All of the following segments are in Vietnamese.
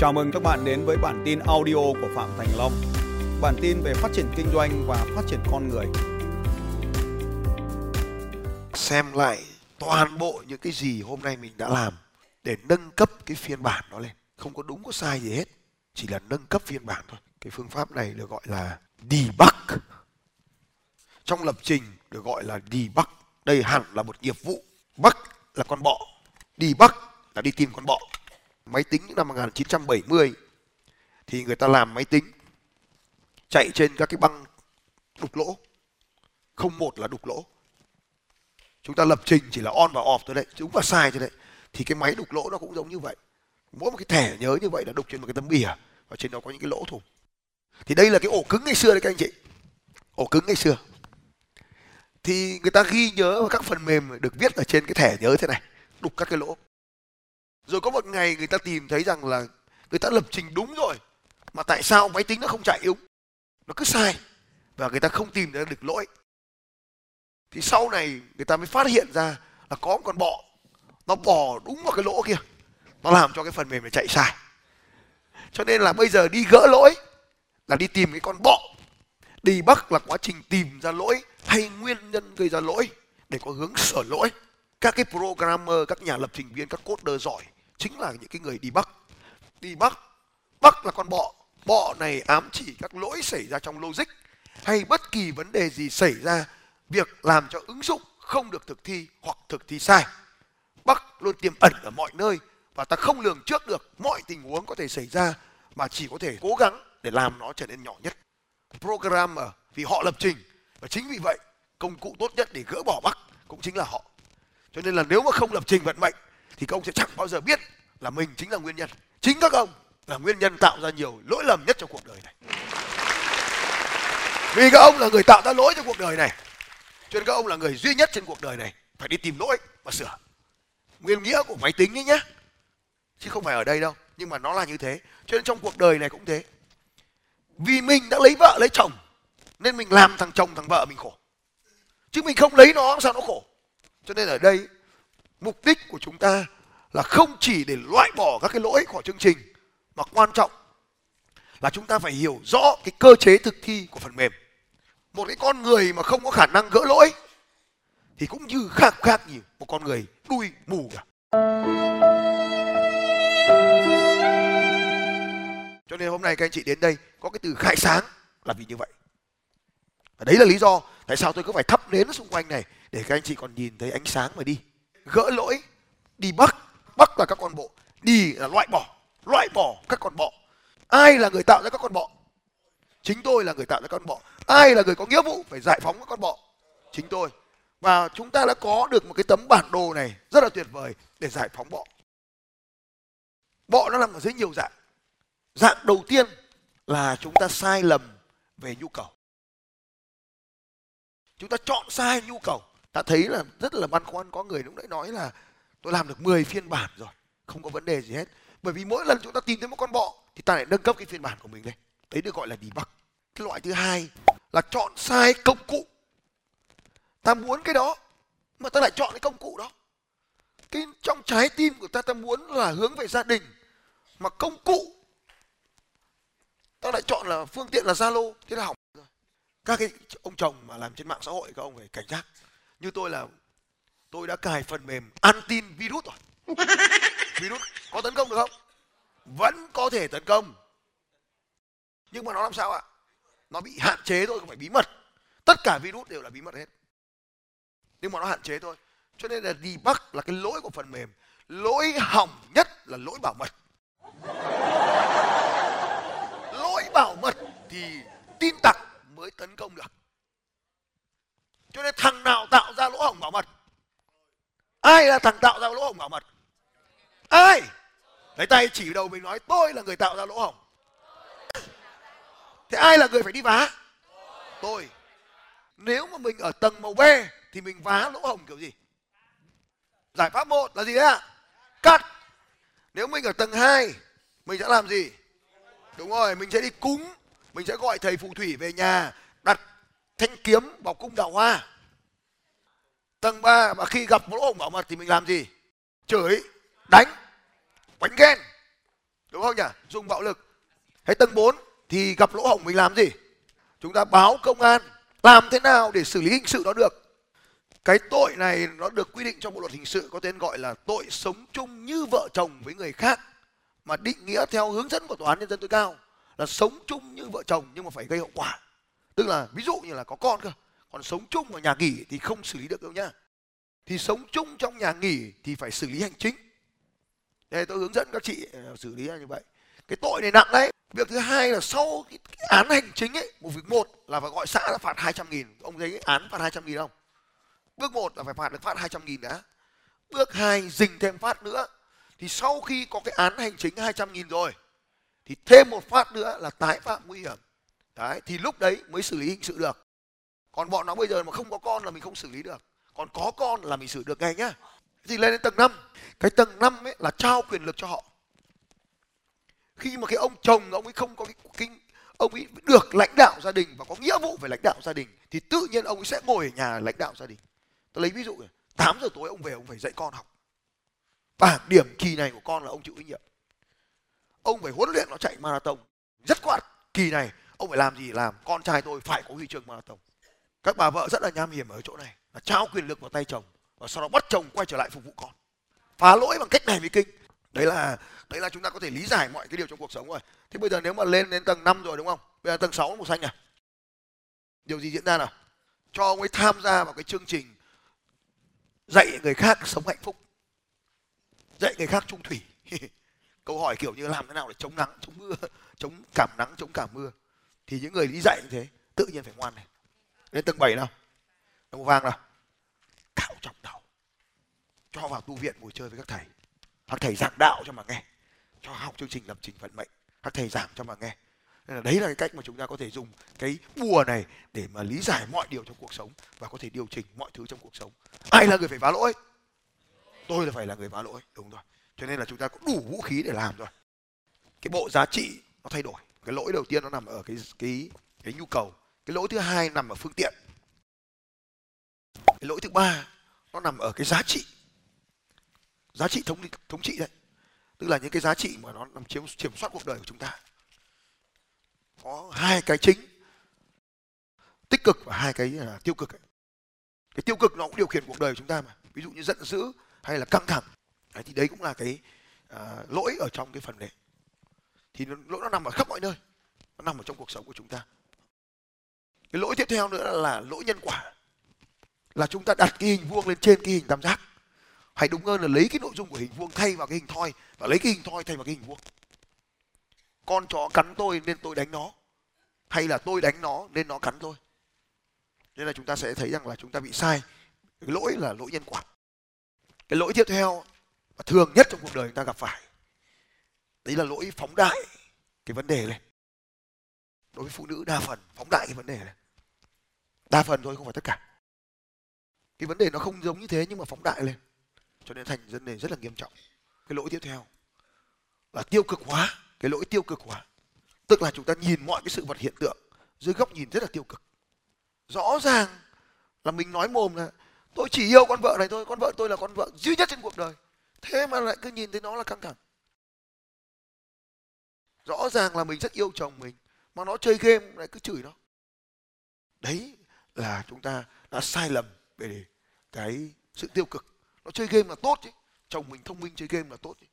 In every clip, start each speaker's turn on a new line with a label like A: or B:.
A: Chào mừng các bạn đến với bản tin audio của Phạm Thành Long. Bản tin về phát triển kinh doanh và phát triển con người.
B: Xem lại toàn bộ những cái gì hôm nay mình đã làm để nâng cấp cái phiên bản đó lên. Không có đúng có sai gì hết, chỉ là nâng cấp phiên bản thôi. Cái phương pháp này được gọi là debug. Trong lập trình được gọi là debug. Đây hẳn là một nghiệp vụ. Bug là con bọ, debug là đi tìm con bọ máy tính những năm 1970 thì người ta làm máy tính, chạy trên các cái băng đục lỗ. Không một là đục lỗ. Chúng ta lập trình chỉ là on và off thôi đấy đúng và sai thôi đấy. Thì cái máy đục lỗ nó cũng giống như vậy. Mỗi một cái thẻ nhớ như vậy là đục trên một cái tấm bìa, và trên đó có những cái lỗ thủng thì đây là cái ổ cứng ngày xưa đấy các anh chị. Ổ cứng ngày xưa. Thì người ta ghi nhớ các phần mềm được viết ở trên cái thẻ nhớ thế này, đục các cái lỗ rồi có một ngày người ta tìm thấy rằng là người ta lập trình đúng rồi, mà tại sao máy tính nó không chạy đúng nó cứ sai, và người ta không tìm ra được lỗi. Thì sau này người ta mới phát hiện ra là có một con bọ, nó bò đúng vào cái lỗ kia. Nó làm cho cái phần mềm này chạy sai. Cho nên là bây giờ đi gỡ lỗi là đi tìm cái con bọ. Đi bắc là quá trình tìm ra lỗi hay nguyên nhân gây ra lỗi để có hướng sửa lỗi. Các cái programmer, các nhà lập trình viên, các coder giỏi chính là những cái người đi bắc. Đi bắc bắc là con bọ. Bọ này ám chỉ các lỗi xảy ra trong logic hay bất kỳ vấn đề gì xảy ra. Việc làm cho ứng dụng không được thực thi hoặc thực thi sai. Bắc luôn tiềm ẩn ở mọi nơi và ta không lường trước được mọi tình huống có thể xảy ra mà chỉ có thể cố gắng để làm nó trở nên nhỏ nhất. Programmer vì họ lập trình và chính vì vậy, công cụ tốt nhất để gỡ bỏ bắc cũng chính là họ. Cho nên là nếu mà không lập trình vận mệnh thì các ông sẽ chẳng bao giờ biết là mình chính là nguyên nhân. Chính các ông là nguyên nhân tạo ra nhiều lỗi lầm nhất trong cuộc đời này. Vì các ông là người tạo ra lỗi trong cuộc đời này, cho nên các ông là người duy nhất trên cuộc đời này phải đi tìm lỗi và sửa. Nguyên nghĩa của máy tính ấy nhé chứ không phải ở đây đâu, nhưng mà nó là như thế. Cho nên trong cuộc đời này cũng thế. Vì mình đã lấy vợ lấy chồng, nên mình làm thằng chồng thằng vợ mình khổ. Chứ mình không lấy nó sao nó khổ? Cho nên ở đây, mục đích của chúng ta là không chỉ để loại bỏ các cái lỗi của chương trình, mà quan trọng là chúng ta phải hiểu rõ cái cơ chế thực thi của phần mềm. Một cái con người mà không có khả năng gỡ lỗi thì cũng như khác khác gì một con người đuôi mù cả. Cho nên hôm nay các anh chị đến đây có cái từ khai sáng là vì như vậy. Và đấy là lý do tại sao tôi cứ phải thắp nến xung quanh này để các anh chị còn nhìn thấy ánh sáng mà đi. Gỡ lỗi, đi bắc bắt là các con bộ, đi là loại bỏ loại bỏ các con bọ ai là người tạo ra các con bọ chính tôi là người tạo ra con bọ ai là người có nghĩa vụ phải giải phóng các con bọ chính tôi. Và chúng ta đã có được một cái tấm bản đồ này rất là tuyệt vời để giải phóng bọ bọ nó nằm ở dưới nhiều dạng. Dạng đầu tiên là chúng ta sai lầm về nhu cầu. Chúng ta chọn sai nhu cầu. Ta thấy là rất là băn khoăn, có người lúc nãy nói là tôi làm được 10 phiên bản rồi, không có vấn đề gì hết. Bởi vì mỗi lần chúng ta tìm thấy một con bọ, thì ta lại nâng cấp cái phiên bản của mình lên. Đấy được gọi là debug. Cái loại thứ hai là chọn sai công cụ. Ta muốn cái đó, mà ta lại chọn cái công cụ đó. Cái trong trái tim của ta ta muốn là hướng về gia đình, mà công cụ ta lại chọn là phương tiện là zalo. Thế là hỏng rồi. Các cái ông chồng mà làm trên mạng xã hội, các ông phải cảnh giác. Như tôi là tôi đã cài phần mềm an tin virus rồi. Virus có tấn công được không? Vẫn có thể tấn công. Nhưng mà nó làm sao ạ? Nó bị hạn chế thôi không phải bí mật. Tất cả virus đều là bí mật hết. Nhưng mà nó hạn chế thôi. Cho nên là debug là cái lỗi của phần mềm. Lỗi hỏng nhất là lỗi bảo mật. Lỗi bảo mật thì tin tặc mới tấn công được. Cho nên thằng nào tạo ra lỗ hổng bảo mật ai là thằng tạo ra lỗ hổng bảo mật? Ai? Lấy tay chỉ đầu mình nói, tôi là người tạo ra lỗ hổng. Thế ai là người phải đi vá? Tôi. Nếu mà mình ở tầng màu B thì mình vá lỗ hổng kiểu gì? Giải pháp một là gì đấy ạ? Cắt. Nếu mình ở tầng 2 mình sẽ làm gì? Đúng rồi, mình sẽ đi cúng. Mình sẽ gọi thầy phù thủy về nhà, đặt thanh kiếm vào cung đào hoa tầng 3 mà khi gặp một lỗ hổng bảo mật thì mình làm gì? Chửi, đánh quánh ghen. Đúng không nhỉ? Dùng bạo lực. Hay tầng 4 thì gặp lỗ hổng mình làm gì? Chúng ta báo công an làm thế nào để xử lý hình sự nó được? Cái tội này nó được quy định trong bộ luật hình sự có tên gọi là tội sống chung như vợ chồng với người khác, mà định nghĩa theo hướng dẫn của tòa án nhân dân tối cao là sống chung như vợ chồng nhưng mà phải gây hậu quả. Tức là ví dụ như là có con cơ còn sống chung ở nhà nghỉ thì không xử lý được đâu nhá. Thì sống chung trong nhà nghỉ thì phải xử lý hành chính. Đây tôi hướng dẫn các chị ờ, xử lý như vậy. Cái tội này nặng đấy. Việc thứ hai là sau cái, cái án hành chính ấy một việc một là phải gọi xã là phạt 200 nghìn. Ông thấy cái án phạt 200 nghìn không? Bước một là phải phạt được phạt 200 nghìn đã. Bước hai dình thêm phát nữa. Thì sau khi có cái án hành chính 200 nghìn rồi thì thêm một phát nữa là tái phạm nguy hiểm. Đấy thì lúc đấy mới xử lý hình sự được còn bọn nó bây giờ mà không có con là mình không xử lý được. Còn có con là mình xử được ngay nhá. Thì lên đến tầng 5 cái tầng 5 ấy là trao quyền lực cho họ. Khi mà cái ông chồng ông ấy không có cái, cái ông ấy được lãnh đạo gia đình và có nghĩa vụ về lãnh đạo gia đình thì tự nhiên ông ấy sẽ ngồi ở nhà lãnh đạo gia đình. Tôi lấy ví dụ này 8 giờ tối ông về ông phải dạy con học. Bảng điểm kỳ này của con là ông chịu trách nhiệm. Ông phải huấn luyện nó chạy marathon. Rất quát kỳ này ông phải làm gì làm. Con trai tôi phải có huy chương marathon các bà vợ rất là nham hiểm ở chỗ này là trao quyền lực vào tay chồng và sau đó bắt chồng quay trở lại phục vụ con. Phá lỗi bằng cách này mới kinh. Đấy là đấy là chúng ta có thể lý giải mọi cái điều trong cuộc sống rồi. Thế bây giờ nếu mà lên đến tầng 5 rồi đúng không? Bây giờ tầng 6 màu xanh à? Điều gì diễn ra nào? Cho ông ấy tham gia vào cái chương trình dạy người khác sống hạnh phúc, dạy người khác trung thủy. Câu hỏi kiểu như làm thế nào để chống nắng, chống mưa, chống cảm nắng, chống cảm mưa. Thì những người đi dạy như thế, tự nhiên phải ngoan này lên tầng 7 nào. Đồng vàng nào. Cạo trọng đầu cho vào tu viện ngồi chơi với các thầy. Các thầy giảng đạo cho mà nghe. Cho học chương trình lập trình vận mệnh. Các thầy giảng cho mà nghe. Nên là đấy là cái cách mà chúng ta có thể dùng cái bùa này để mà lý giải mọi điều trong cuộc sống và có thể điều chỉnh mọi thứ trong cuộc sống. Ai là người phải phá lỗi? Tôi là phải là người phá lỗi. Đúng rồi. Cho nên là chúng ta có đủ vũ khí để làm rồi. Cái bộ giá trị nó thay đổi. Cái lỗi đầu tiên nó nằm ở cái cái cái nhu cầu cái lỗi thứ hai nằm ở phương tiện. Cái lỗi thứ ba nó nằm ở cái giá trị. Giá trị thống thống trị đấy. Tức là những cái giá trị mà nó nằm chiếm kiểm soát cuộc đời của chúng ta. Có hai cái chính tích cực và hai cái là tiêu cực ấy. cái tiêu cực nó cũng điều khiển cuộc đời của chúng ta mà. Ví dụ như giận dữ hay là căng thẳng. Đấy, thì đấy cũng là cái à, lỗi ở trong cái phần đấy. Thì nó, lỗi nó nằm ở khắp mọi nơi. Nó nằm ở trong cuộc sống của chúng ta cái lỗi tiếp theo nữa là lỗi nhân quả. Là chúng ta đặt cái hình vuông lên trên cái hình tam giác. Hay đúng hơn là lấy cái nội dung của hình vuông thay vào cái hình thoi và lấy cái hình thoi thay vào cái hình vuông. Con chó cắn tôi nên tôi đánh nó. Hay là tôi đánh nó nên nó cắn tôi. Nên là chúng ta sẽ thấy rằng là chúng ta bị sai. Cái lỗi là lỗi nhân quả. Cái lỗi tiếp theo và thường nhất trong cuộc đời chúng ta gặp phải, đấy là lỗi phóng đại cái vấn đề này đối với phụ nữ, đa phần, phóng đại cái vấn đề này. Đa phần thôi, không phải tất cả. Cái vấn đề nó không giống như thế nhưng mà phóng đại lên. Cho nên thành vấn đề rất là nghiêm trọng. Cái lỗi tiếp theo là tiêu cực hóa. Cái lỗi tiêu cực hóa. Tức là chúng ta nhìn mọi cái sự vật hiện tượng dưới góc nhìn rất là tiêu cực. Rõ ràng là mình nói mồm là, tôi chỉ yêu con vợ này thôi, con vợ tôi là con vợ duy nhất trên cuộc đời. Thế mà lại cứ nhìn thấy nó là căng thẳng. Rõ ràng là mình rất yêu chồng mình mà nó chơi game, lại cứ chửi nó. Đấy là chúng ta đã sai lầm về cái sự tiêu cực. Nó chơi game là tốt chứ chồng mình thông minh chơi game là tốt chứ.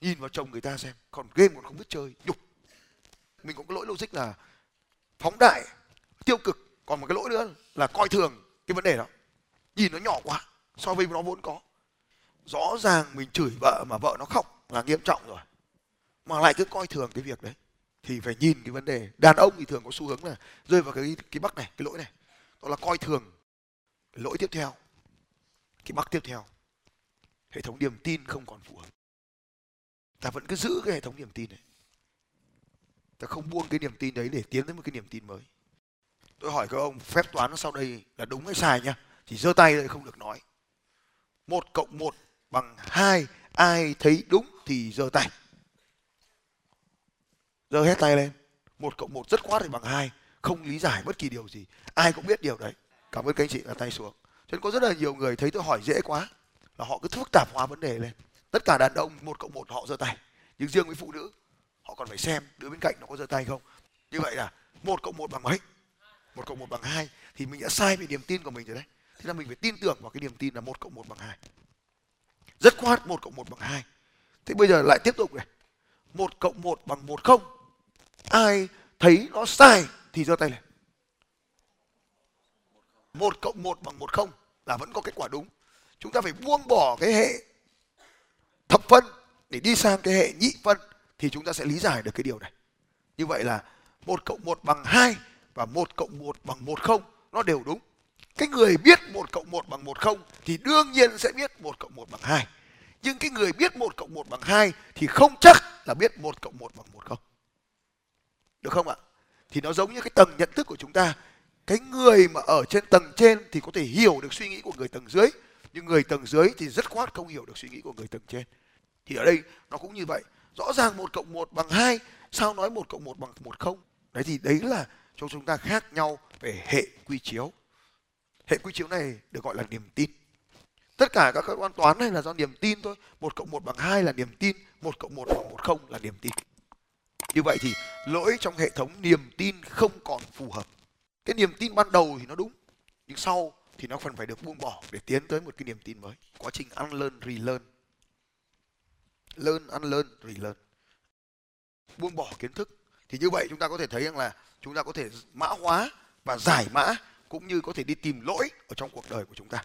B: nhìn vào chồng người ta xem, còn game còn không biết chơi, nhục. Mình có cái lỗi logic là phóng đại, tiêu cực. Còn một cái lỗi nữa là coi thường cái vấn đề đó. Nhìn nó nhỏ quá, so với nó vốn có. Rõ ràng mình chửi vợ mà vợ nó khóc là nghiêm trọng rồi. Mà lại cứ coi thường cái việc đấy thì phải nhìn cái vấn đề. Đàn ông thì thường có xu hướng là rơi vào cái cái bắc này, cái lỗi này. Đó là coi thường lỗi tiếp theo, cái bắc tiếp theo. Hệ thống niềm tin không còn phù hợp. Ta vẫn cứ giữ cái hệ thống niềm tin này. Ta không buông cái niềm tin đấy để tiến tới một cái niềm tin mới. Tôi hỏi các ông, phép toán sau đây là đúng hay sai nhá? Chỉ giơ tay thôi, không được nói. Một cộng một bằng hai, ai thấy đúng thì giơ tay giơ hết tay lên. Một cộng một rất khoát thì bằng hai. Không lý giải bất kỳ điều gì. Ai cũng biết điều đấy. Cảm ơn các anh chị là tay xuống. Cho nên có rất là nhiều người thấy tôi hỏi dễ quá, là họ cứ phức tạp hóa vấn đề lên. Tất cả đàn ông một cộng một họ giơ tay. Nhưng riêng với phụ nữ, họ còn phải xem đứa bên cạnh nó có giơ tay không. Như vậy là một cộng một bằng mấy? Một cộng một bằng hai. Thì mình đã sai về niềm tin của mình rồi đấy. Thế là mình phải tin tưởng vào cái niềm tin là một cộng một bằng hai. Rất khoát một cộng một bằng hai. Thế bây giờ lại tiếp tục này. Một cộng một bằng một không ai thấy nó sai thì giơ tay lên. Một cộng một bằng một không là vẫn có kết quả đúng. Chúng ta phải buông bỏ cái hệ thập phân để đi sang cái hệ nhị phân thì chúng ta sẽ lý giải được cái điều này. Như vậy là một cộng một bằng hai và một cộng một bằng một không nó đều đúng. Cái người biết một cộng một bằng một không thì đương nhiên sẽ biết một cộng một bằng hai. Nhưng cái người biết một cộng một bằng hai thì không chắc là biết một cộng một bằng một không được không ạ? Thì nó giống như cái tầng nhận thức của chúng ta. Cái người mà ở trên tầng trên thì có thể hiểu được suy nghĩ của người tầng dưới, nhưng người tầng dưới thì rất khoát không hiểu được suy nghĩ của người tầng trên. Thì ở đây nó cũng như vậy. Rõ ràng một cộng một bằng hai, sao nói một cộng một bằng một không? Đấy thì đấy là cho chúng ta khác nhau về hệ quy chiếu. Hệ quy chiếu này được gọi là niềm tin. Tất cả các cơ quan toán này là do niềm tin thôi. Một cộng một bằng hai là niềm tin, một cộng một bằng một không là niềm tin như vậy thì lỗi trong hệ thống niềm tin không còn phù hợp. Cái niềm tin ban đầu thì nó đúng, nhưng sau thì nó cần phải được buông bỏ để tiến tới một cái niềm tin mới. Quá trình ăn unlearn relearn. Learn rì relearn. Buông bỏ kiến thức. Thì như vậy chúng ta có thể thấy rằng là chúng ta có thể mã hóa và giải mã cũng như có thể đi tìm lỗi ở trong cuộc đời của chúng ta.